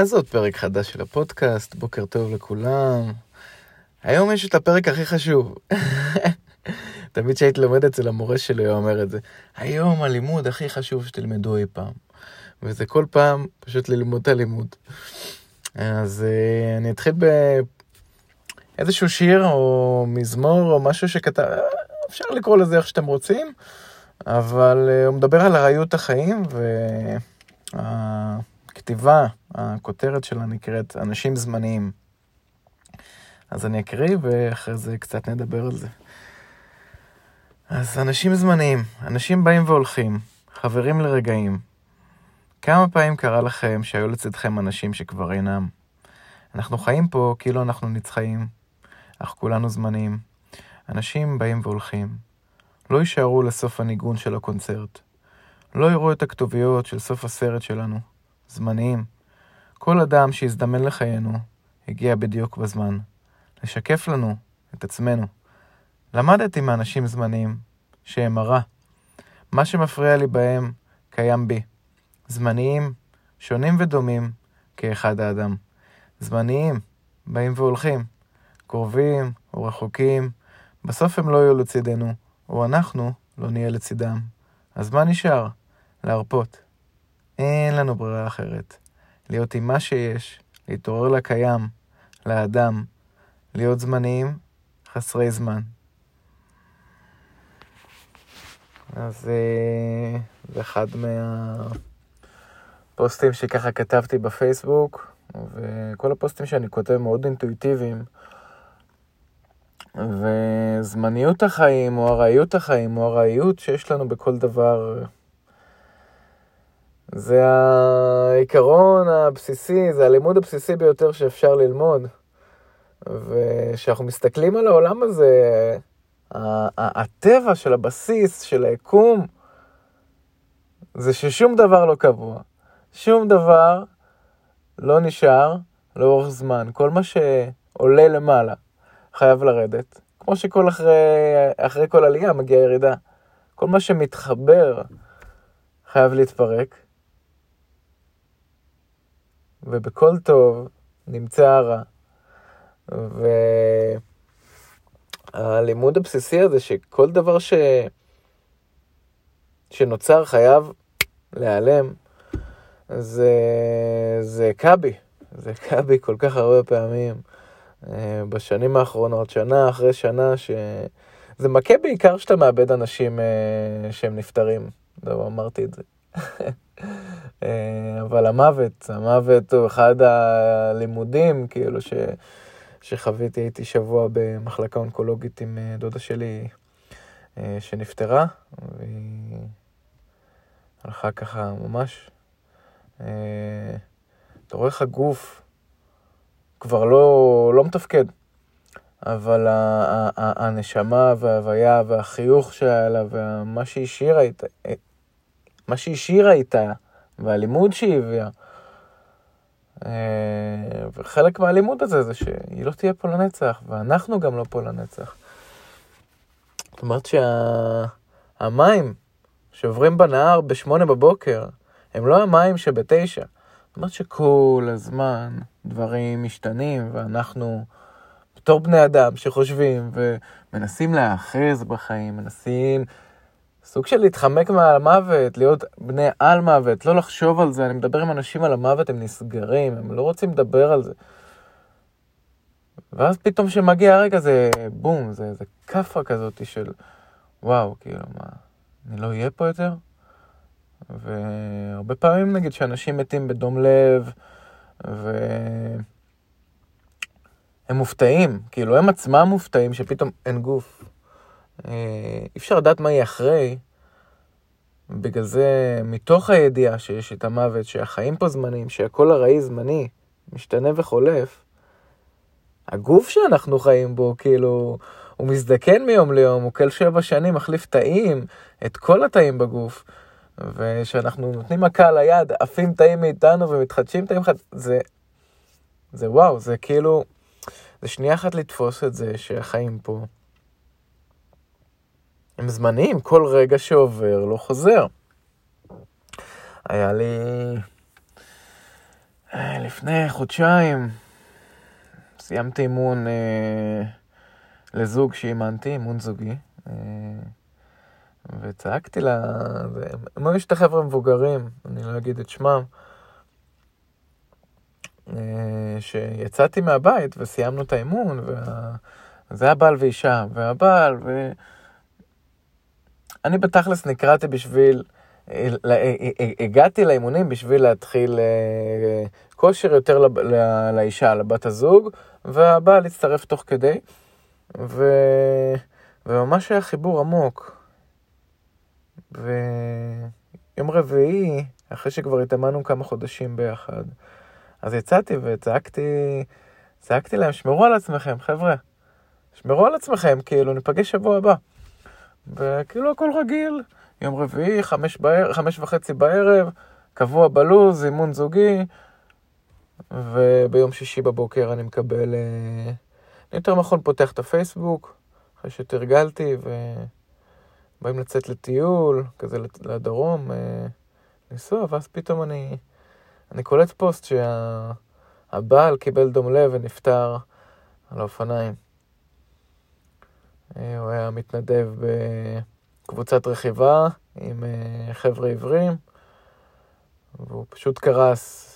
אז עוד פרק חדש של הפודקאסט, בוקר טוב לכולם. היום יש את הפרק הכי חשוב. תמיד כשהייתי לומד אצל המורה שלי, הוא אומר את זה. היום הלימוד הכי חשוב שתלמדו אי פעם. וזה כל פעם פשוט ללמוד את הלימוד. אז uh, אני אתחיל באיזשהו שיר או מזמור או משהו שכתב, אפשר לקרוא לזה איך שאתם רוצים, אבל uh, הוא מדבר על ארעיות החיים, והכתיבה, הכותרת שלה נקראת אנשים זמניים. אז אני אקריא ואחרי זה קצת נדבר על זה. אז אנשים זמניים, אנשים באים והולכים, חברים לרגעים. כמה פעמים קרה לכם שהיו לצדכם אנשים שכבר אינם? אנחנו חיים פה כאילו אנחנו נצחיים, אך כולנו זמניים. אנשים באים והולכים. לא יישארו לסוף הניגון של הקונצרט. לא יראו את הכתוביות של סוף הסרט שלנו. זמניים. כל אדם שהזדמן לחיינו הגיע בדיוק בזמן. לשקף לנו את עצמנו. למדתי מאנשים זמניים שהם הרע. מה שמפריע לי בהם קיים בי. זמניים, שונים ודומים כאחד האדם. זמניים, באים והולכים, קרובים או רחוקים, בסוף הם לא יהיו לצידנו, או אנחנו לא נהיה לצידם. אז מה נשאר? להרפות. אין לנו ברירה אחרת. להיות עם מה שיש, להתעורר לקיים, לאדם, להיות זמניים, חסרי זמן. אז אה, זה אחד מהפוסטים שככה כתבתי בפייסבוק, וכל הפוסטים שאני כותב מאוד אינטואיטיביים. וזמניות החיים, או ארעיות החיים, או ארעיות שיש לנו בכל דבר, זה העיקרון הבסיסי, זה הלימוד הבסיסי ביותר שאפשר ללמוד. וכשאנחנו מסתכלים על העולם הזה, הטבע של הבסיס, של היקום, זה ששום דבר לא קבוע. שום דבר לא נשאר לאורך זמן. כל מה שעולה למעלה חייב לרדת. כמו שכל אחרי, אחרי כל עלייה מגיעה ירידה. כל מה שמתחבר חייב להתפרק. ובכל טוב נמצא הרע. והלימוד הבסיסי הזה שכל דבר ש... שנוצר חייב להיעלם, זה, זה קאבי, זה קאבי כל כך הרבה פעמים אה, בשנים האחרונות, שנה אחרי שנה, שזה מכה בעיקר שאתה מאבד אנשים אה, שהם נפטרים, לא אמרתי את זה. אה, אבל המוות, המוות הוא אחד הלימודים, כאילו, ש... שחוויתי, הייתי שבוע במחלקה אונקולוגית עם אה, דודה שלי אה, שנפטרה, והיא הלכה ככה ממש. אתה רואה איך הגוף כבר לא, לא מתפקד, אבל הנשמה וההוויה והחיוך שהיה לה ומה שהיא השאירה איתה, מה שהיא השאירה איתה והלימוד שהיא הביאה, אה, וחלק מהלימוד הזה זה שהיא לא תהיה פה לנצח, ואנחנו גם לא פה לנצח. זאת אומרת שהמים שה... שעוברים בנהר בשמונה בבוקר, הם לא המים שבתשע. זאת אומרת שכל הזמן דברים משתנים, ואנחנו בתור בני אדם שחושבים ומנסים להאחז בחיים, מנסים סוג של להתחמק מהמוות, להיות בני על מוות, לא לחשוב על זה. אני מדבר עם אנשים על המוות, הם נסגרים, הם לא רוצים לדבר על זה. ואז פתאום כשמגיע הרגע זה בום, זה, זה כאפה כזאת של וואו, כאילו, מה, אני לא אהיה פה יותר? והרבה פעמים נגיד שאנשים מתים בדום לב, והם מופתעים, כאילו הם עצמם מופתעים שפתאום אין גוף. אה, אי אפשר לדעת מה יהיה אחרי. בגלל זה, מתוך הידיעה שיש את המוות, שהחיים פה זמנים, שהכל ארעי זמני, משתנה וחולף, הגוף שאנחנו חיים בו, כאילו, הוא מזדקן מיום ליום, הוא כל שבע שנים מחליף תאים, את כל התאים בגוף, וכשאנחנו נותנים מכה על היד, עפים תאים מאיתנו ומתחדשים תאים אחד, זה, זה וואו, זה כאילו, זה שנייה אחת לתפוס את זה שהחיים פה. הם זמניים, כל רגע שעובר לא חוזר. היה לי... לפני חודשיים סיימתי אימון אה, לזוג שאימנתי, אימון זוגי. אה, וצעקתי לה, הם היו שתי חבר'ה מבוגרים, אני לא אגיד את שמם, אה, שיצאתי מהבית וסיימנו את האימון, וזה היה בעל ואישה, והבעל, ו... אני בתכלס נקראתי בשביל, אה, אה, הגעתי לאימונים בשביל להתחיל כושר יותר לאישה, לבת הזוג, והבעל הצטרף תוך כדי, ו... וממש היה חיבור עמוק. ויום רביעי, אחרי שכבר התאמנו כמה חודשים ביחד, אז יצאתי וצעקתי, צעקתי להם, שמרו על עצמכם, חבר'ה. שמרו על עצמכם, כאילו, ניפגש שבוע הבא. וכאילו הכל רגיל, יום רביעי, חמש, בער, חמש וחצי בערב, קבוע בלוז, אימון זוגי, וביום שישי בבוקר אני מקבל... אה, אני יותר נכון פותח את הפייסבוק, אחרי שתרגלתי, ו... באים לצאת לטיול, כזה לדרום, אה, לנסוע, ואז פתאום אני, אני קולט פוסט שהבעל שה, קיבל דום לב ונפטר על האופניים. אה, הוא היה מתנדב בקבוצת רכיבה עם אה, חבר'ה עיוורים, והוא פשוט קרס.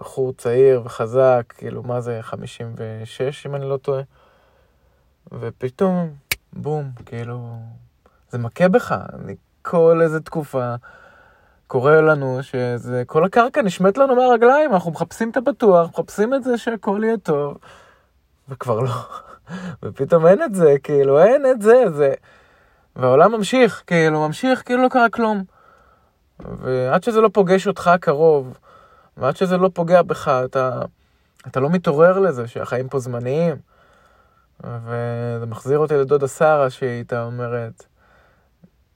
בחור צעיר וחזק, כאילו, מה זה, 56, אם אני לא טועה? ופתאום, בום, כאילו, זה מכה בך. אני כל איזה תקופה קורה לנו שזה, כל הקרקע נשמט לנו מהרגליים, אנחנו מחפשים את הבטוח, מחפשים את זה שהכל יהיה טוב, וכבר לא. ופתאום אין את זה, כאילו, אין את זה, זה... והעולם ממשיך, כאילו, ממשיך, כאילו לא קרה כלום. ועד שזה לא פוגש אותך קרוב, ועד שזה לא פוגע בך, אתה, אתה לא מתעורר לזה שהחיים פה זמניים. וזה מחזיר אותי לדודה שרה, שהיא הייתה אומרת,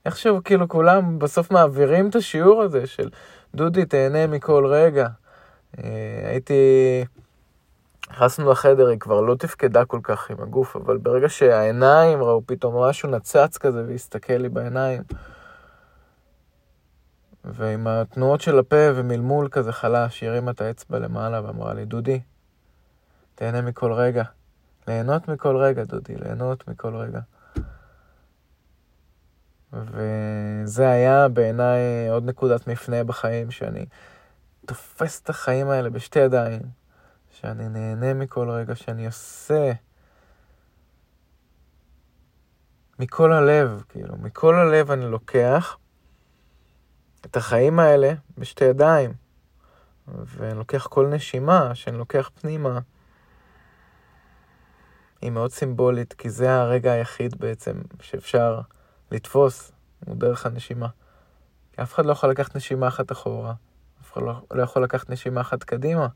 איכשהו כאילו כולם בסוף מעבירים את השיעור הזה של דודי, תהנה מכל רגע. אה, הייתי... נכנסנו לחדר, היא כבר לא תפקדה כל כך עם הגוף, אבל ברגע שהעיניים ראו פתאום משהו נצץ כזה והסתכל לי בעיניים, ועם התנועות של הפה ומלמול כזה חלש, היא הרימה את האצבע למעלה ואמרה לי, דודי, תהנה מכל רגע. ליהנות מכל רגע, דודי, ליהנות מכל רגע. וזה היה בעיניי עוד נקודת מפנה בחיים, שאני תופס את החיים האלה בשתי ידיים, שאני נהנה מכל רגע שאני עושה, מכל הלב, כאילו, מכל הלב אני לוקח את החיים האלה בשתי ידיים, ואני לוקח כל נשימה שאני לוקח פנימה. היא מאוד סימבולית, כי זה הרגע היחיד בעצם שאפשר לתפוס הוא דרך הנשימה. אף אחד לא יכול לקחת נשימה אחת אחורה, אף אחד לא, לא יכול לקחת נשימה אחת קדימה,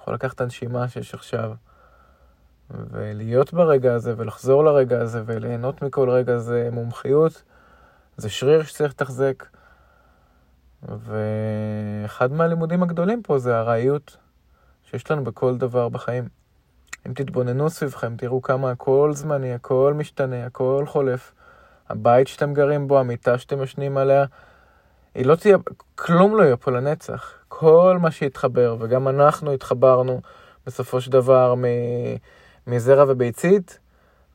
יכול לקחת את הנשימה שיש עכשיו. ולהיות ברגע הזה, ולחזור לרגע הזה, וליהנות מכל רגע זה מומחיות, זה שריר שצריך לתחזק. ואחד מהלימודים הגדולים פה זה הארעיות שיש לנו בכל דבר בחיים. אם תתבוננו סביבכם, תראו כמה הכל זמני, הכל משתנה, הכל חולף. הבית שאתם גרים בו, המיטה שאתם ישנים עליה, היא לא תהיה, כלום לא יהיה פה לנצח. כל מה שהתחבר, וגם אנחנו התחברנו בסופו של דבר מ, מזרע וביצית,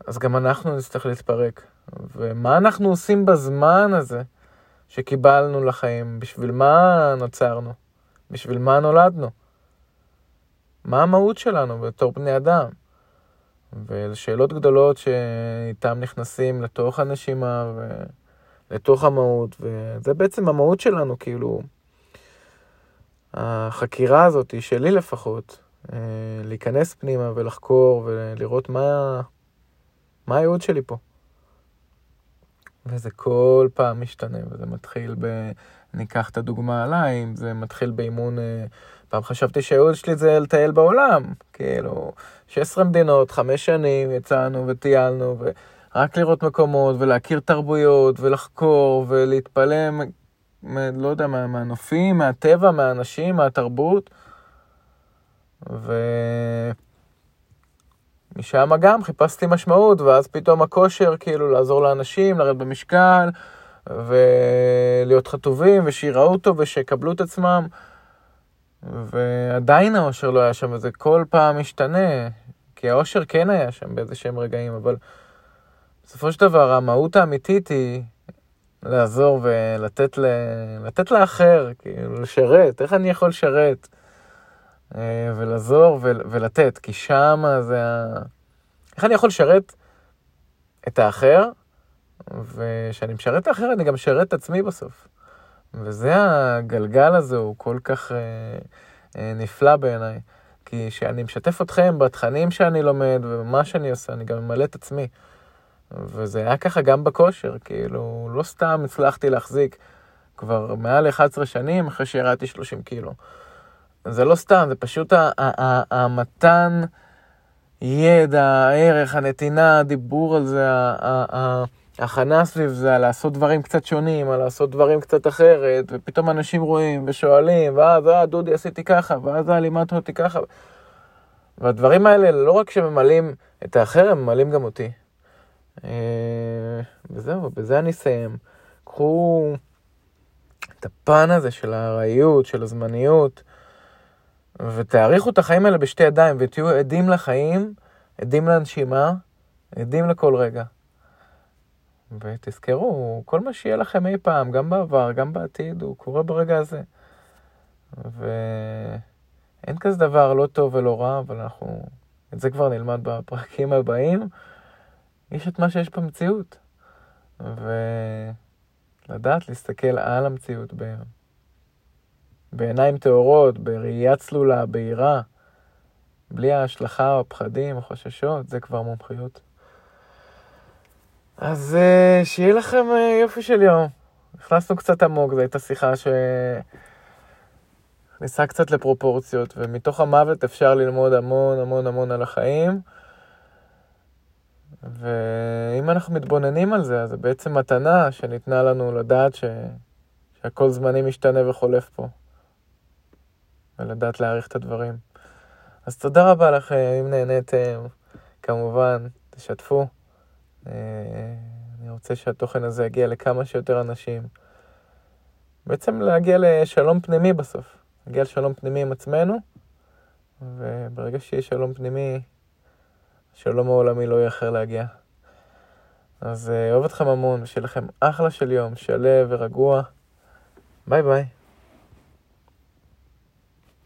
אז גם אנחנו נצטרך להתפרק. ומה אנחנו עושים בזמן הזה שקיבלנו לחיים? בשביל מה נוצרנו? בשביל מה נולדנו? מה המהות שלנו בתור בני אדם? ואלה שאלות גדולות שאיתן נכנסים לתוך הנשימה ולתוך המהות, וזה בעצם המהות שלנו, כאילו, החקירה הזאת, שלי לפחות, אה, להיכנס פנימה ולחקור ולראות מה, מה הייעוד שלי פה. וזה כל פעם משתנה, וזה מתחיל ב... אני אקח את הדוגמה עליי, אם זה מתחיל באימון אה, פעם חשבתי שהייעוד שלי זה לטייל בעולם, כאילו, 16 מדינות, חמש שנים יצאנו וטיילנו, ורק לראות מקומות, ולהכיר תרבויות, ולחקור, ולהתפלם, לא יודע, מה, מהנופים, מהטבע, מהאנשים, מהתרבות. ומשם גם חיפשתי משמעות, ואז פתאום הכושר, כאילו, לעזור לאנשים, לרדת במשקל, ולהיות חטובים, ושיראו אותו, ושיקבלו את עצמם. ועדיין האושר לא היה שם, וזה כל פעם משתנה, כי האושר כן היה שם באיזה שהם רגעים, אבל בסופו של דבר המהות האמיתית היא לעזור ולתת ל... לתת לאחר, כאילו, לשרת, איך אני יכול לשרת? אה, ולעזור ול... ולתת, כי שמה זה ה... איך אני יכול לשרת את האחר, וכשאני משרת את האחר אני גם משרת את עצמי בסוף. וזה הגלגל הזה, הוא כל כך אה, אה, נפלא בעיניי. כי כשאני משתף אתכם בתכנים שאני לומד ובמה שאני עושה, אני גם ממלא את עצמי. וזה היה ככה גם בכושר, כאילו, לא סתם הצלחתי להחזיק כבר מעל 11 שנים אחרי שירדתי 30 קילו. זה לא סתם, זה פשוט המתן ידע, הערך, הנתינה, הדיבור על זה, ההכנה סביב זה, על לעשות דברים קצת שונים, על לעשות דברים קצת אחרת, ופתאום אנשים רואים ושואלים, ואז, אה, דודי, עשיתי ככה, ואז, אה, לימדת אותי ככה. והדברים האלה, לא רק שממלאים את האחר, הם ממלאים גם אותי. אה, וזהו, בזה אני אסיים. קחו את הפן הזה של הארעיות, של הזמניות, ותעריכו את החיים האלה בשתי ידיים, ותהיו עדים לחיים, עדים לנשימה, עדים לכל רגע. ותזכרו, כל מה שיהיה לכם אי פעם, גם בעבר, גם בעתיד, הוא קורה ברגע הזה. ואין כזה דבר לא טוב ולא רע, אבל אנחנו, את זה כבר נלמד בפרקים הבאים. יש את מה שיש במציאות. ולדעת להסתכל על המציאות ב... בעיניים טהורות, בראייה צלולה, בהירה, בלי ההשלכה או הפחדים או חששות, זה כבר מומחיות. אז uh, שיהיה לכם uh, יופי של יום. נכנסנו קצת עמוק, זו הייתה שיחה ש... נכנסה קצת לפרופורציות, ומתוך המוות אפשר ללמוד המון המון המון על החיים. ואם אנחנו מתבוננים על זה, אז זה בעצם מתנה שניתנה לנו לדעת ש... שהכל זמני משתנה וחולף פה. ולדעת להעריך את הדברים. אז תודה רבה לכם, אם נהניתם, כמובן, תשתפו. אה, אני רוצה שהתוכן הזה יגיע לכמה שיותר אנשים. בעצם להגיע לשלום פנימי בסוף. להגיע לשלום פנימי עם עצמנו, וברגע שיהיה שלום פנימי, שלום העולמי לא יאחר להגיע. אז אה, אוהב אתכם המון, ושיהיה לכם אחלה של יום, שלו ורגוע. ביי ביי.